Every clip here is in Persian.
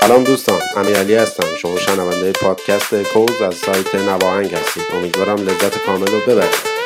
سلام دوستان امیرعلی هستم. شما شنونده پادکست کوز از سایت نواهنگ هستید. امیدوارم لذت کامل رو ببرید.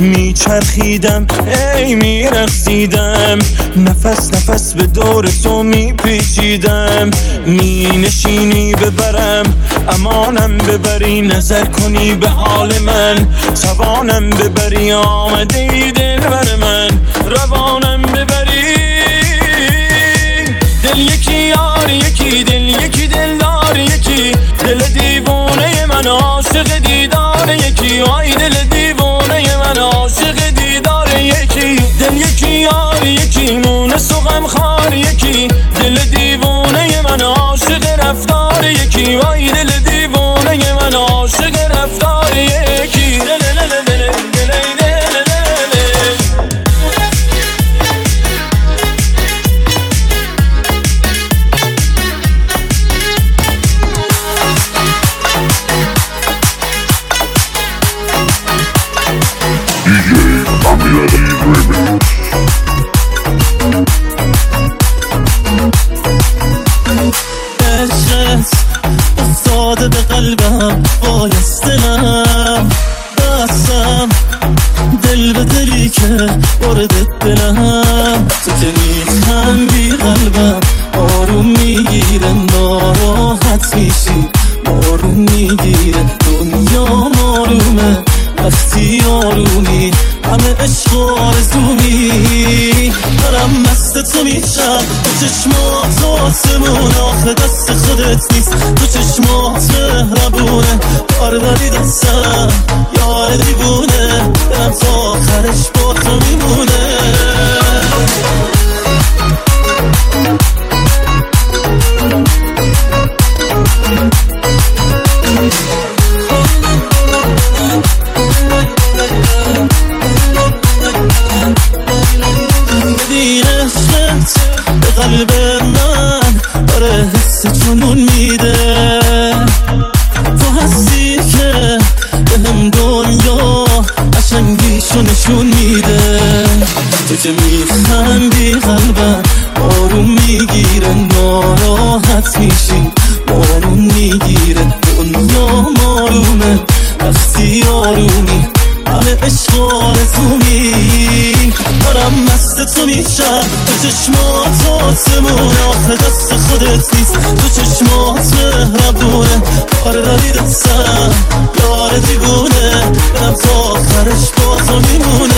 میچرخیدم ای میرخصیدم نفس نفس به دور تو میپیچیدم. مینشینی ببرم امانم ببری نظر کنی به حال من. توانم ببری آمده ای دل بر من. روانم ببری. دل یکی یار یکی دل یکی دلدار یکی دل دیوانه من عاشق دیدار یکی. آی دل دیوانه من عاشق دیدار یکی. دل یکی یار یکی مونس و غمخوار یکی. دل دیوانه من عاشق رفتار یکی. وای آسمون آخه دست خودت نیست. تو چشمات مهربونه. کار داری دستم یار دیوونه. دلم تا آخرش با تو میمونه. مست تو چشمات آسمون آخه دست خودت نیست. تو چشمات مهربونه. کار داری دستم یار دیوونه. دلم تا آخرش با تو میمونه.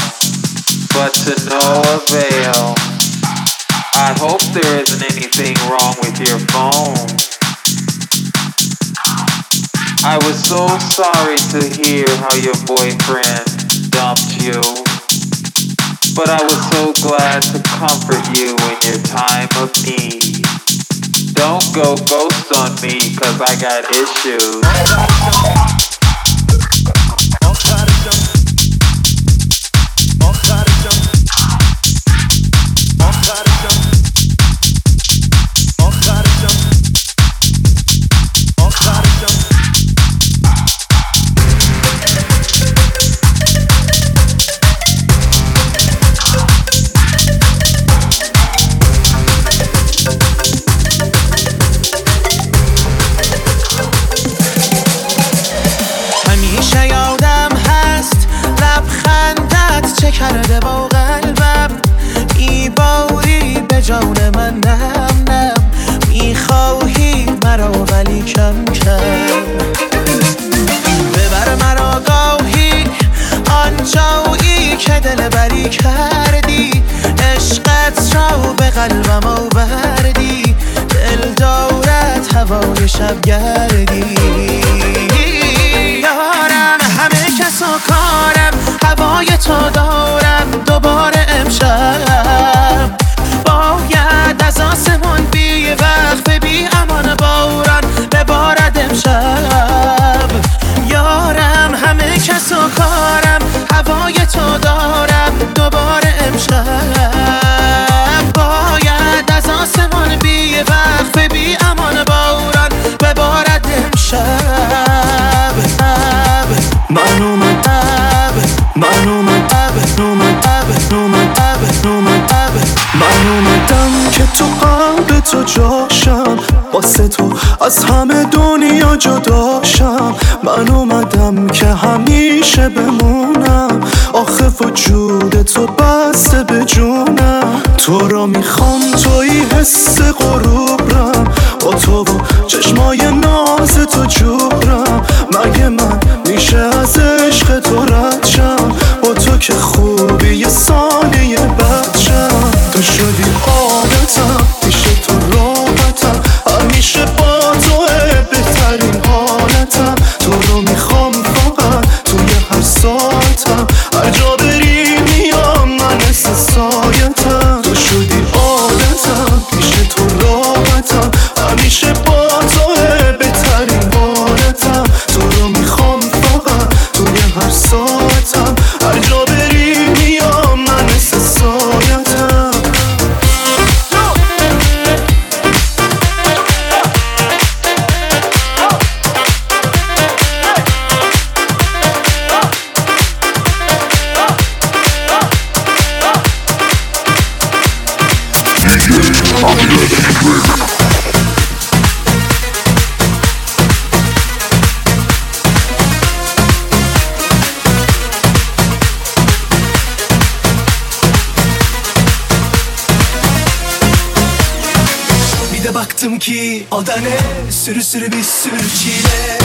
but to no avail. I hope there isn't anything wrong with your phone. I was so sorry to hear how your boyfriend dumped you, but I was so glad to comfort you in your time of need. Don't go ghost on me, cause I got issues. هوای شب No I know no type, I no my type, I know my type. من اومدم که تو قلب تو جاشم. واسه تو از همه دنیا جداشم من اومدم که همیشه بمونم. آخه وجود تو بسته به جونم. تو را می‌خوام توی حس غروبرم با تو و چشمای ناز تو جورم. مگه من میشه از عشق تو رد شم؟ با تو که خوبی یه بد شم baktım ki o da ne? Sürü sürü bir sürü çile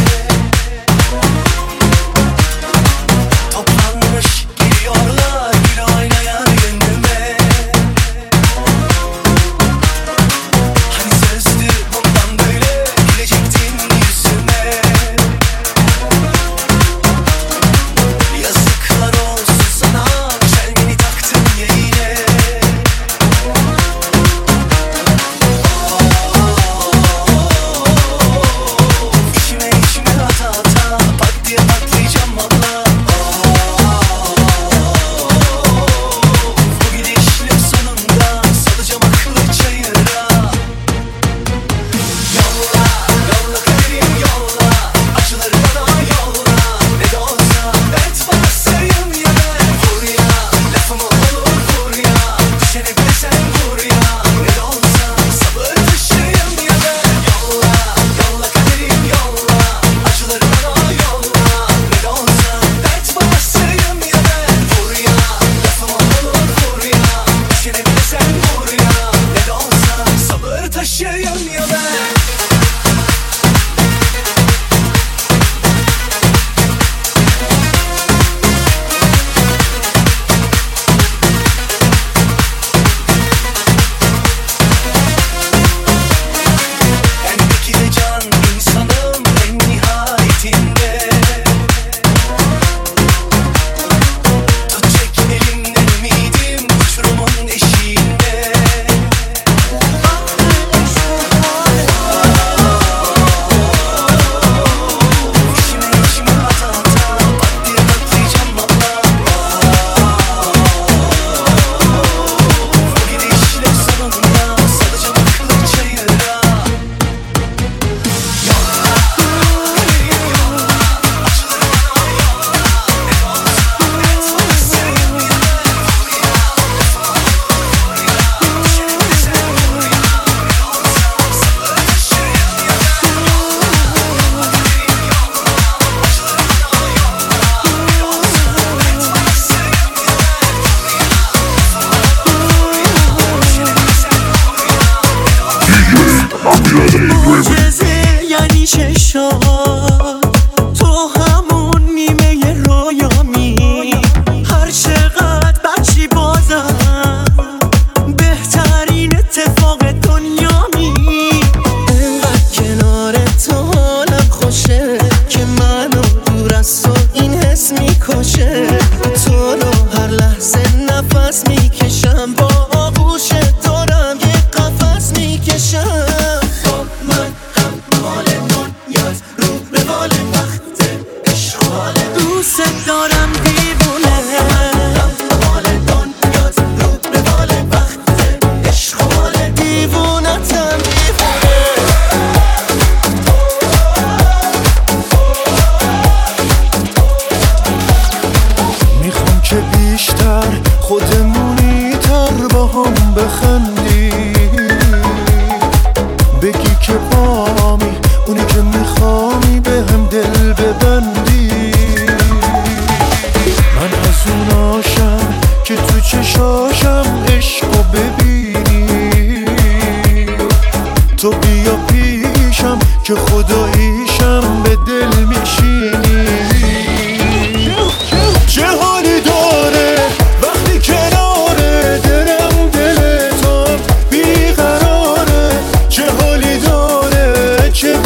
داره چه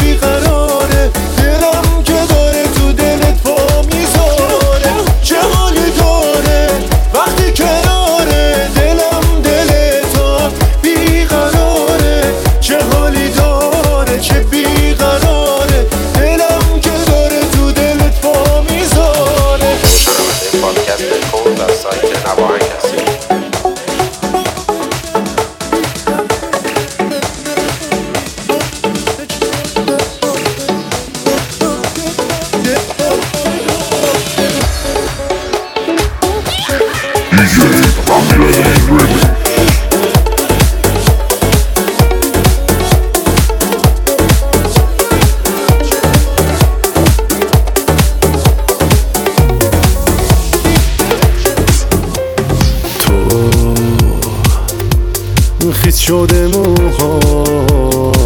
شده موهات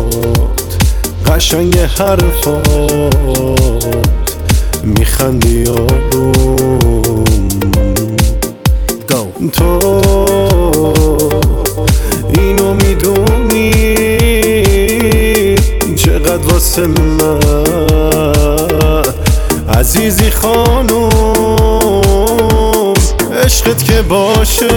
قشنگ حرفات میخندی آروم تو اینو می‌دونی چقدر واسه من؟ عزیزی خانم عشقت که باشه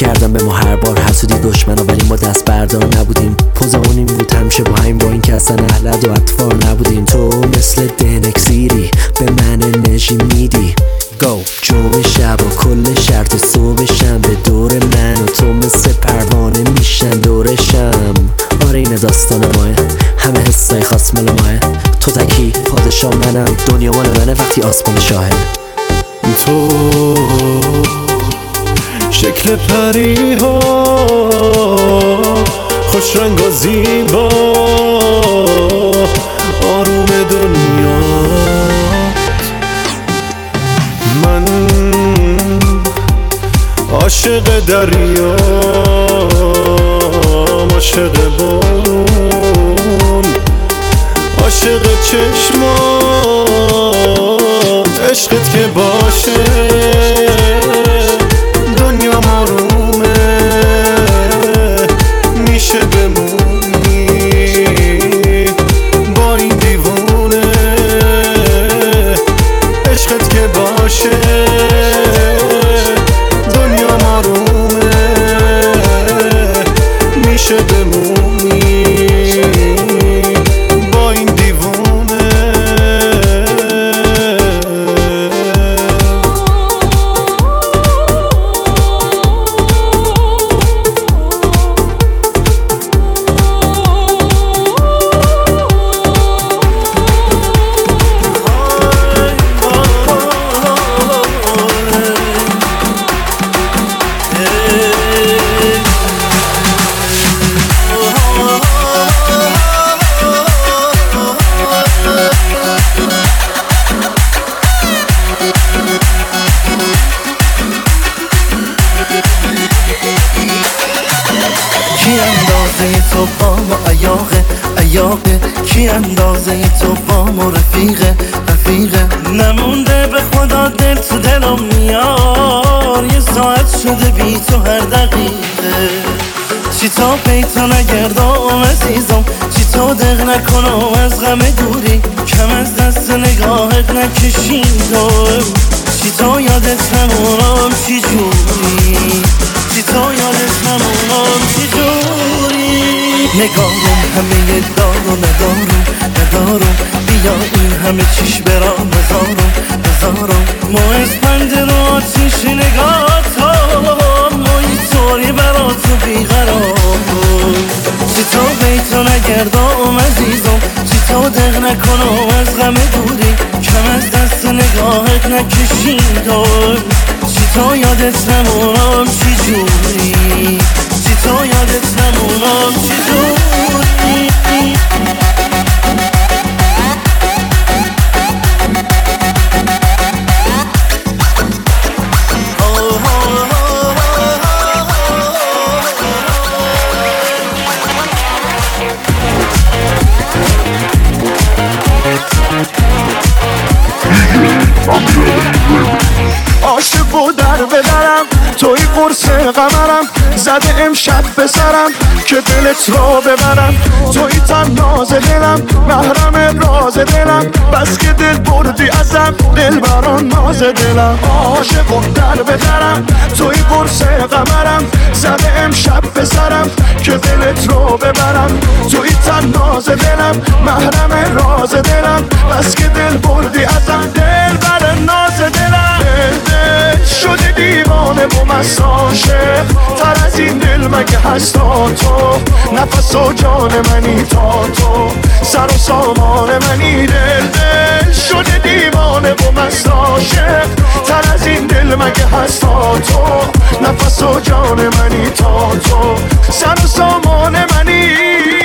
می‌کردم به ما هر بار حسودی دشمنا ولی ما دست بردار نبودیم. پوزمون این بود همیشه با همین با این که اصلا و اطفار نبودیم. تو مثل دنکسیری به من انرژی میدی. گو جمعه شب و کل شرط صبح شنبه. دور من و تو مثل پروانه میشن دورشم آره این داستان ماه همه حسای خاص مال ماه. تو تکی پادشاه منم دنیا مال منه وقتی آسمان شاهد. تو شکل پری ها خوش رنگ و زیبا. آروم دنیا. من عاشق دریا عاشق بارون عاشق چشمات. عشقت که باشه. کی اندازه تو پام و ایاقه ایاقه کی اندازه تو پام و رفیقه رفیقه. نمونده به خدا دل تو دلم میار یه ساعت شده بی تو هر دقیقه. چی تا پیتا نگردم عزیزم؟ چی تا دق نکنم؟ از غم دوری کم از دست نگاهت نکشیدم. چی تا یادت نمونم؟ چی جوری؟ چی تا یادت نمونم؟ چی جوری؟ نگاهم همه دارو ندارم ندارم. بیا این همه چیش برام نزارم نزارم ما اسپند رو آتیش نگاه تا ما اینطوری برا تو بیقرار چی تا بیتو نگردم عزیزم؟ چی تا دق نکنم از غم دوری کم از دست نگاهت نکشیدم چی تا یادت نمونم چی جوری؟ چی تا یادت نمونم چی جوری؟ عاشق و در بدرم قرص قمرم زده امشب به سرم که دلت رو ببرم. توی ناز دلم محرم راز دلم. بس که دل بردی ازم دل بران ناز دلم. عاشق و در بدرم توی قرص قمرم زده امشب به سرم که دلت رو ببرم. توی ناز دلم محرم راز دلم. بس که دل بردی ازم دل بر ناز دلم. دل دل شده دیوانه مست عاشق تر از این دل مگه هست تا تو؟ نفس و جان منی تا تو. سر و سامان منی دل دل شده دیوانه مست عاشق تر از این دل مگه هست تا تو؟ نفس و جان منی تا تو. سر و سامان منی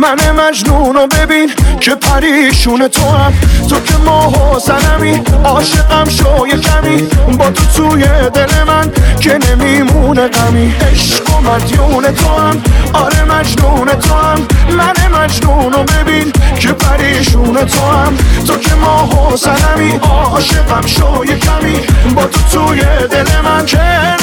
من مجنون رو ببین که پریشون تو هم. تو که ماه و سنمی عاشقم شو کمی. با تو توی دل من که نمیمونه غمی. عشق و مدیون تو هم. آره مجنون تو هم. من مجنون ببین که پریشون تو هم. تو که ماه و سنمی عاشقم شو کمی. با تو توی دل من که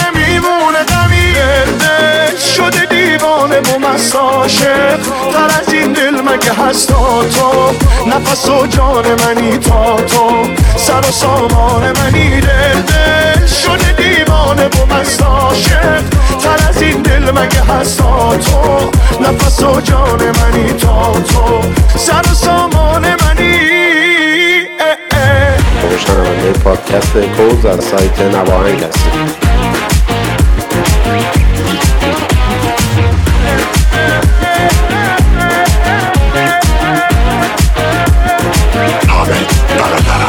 عاشق تر از این دل مگه هست تو؟ نفس و جان منی تا تو سر و سامان منی دل دل شده دیوانه و مست عاشق. تر از این دل مگه هست تو؟ نفس و جان منی تا تو سر و سامان منی. شما شنونده پادکست کوز از سایت نواهنگ هستید Ahmed Baradara.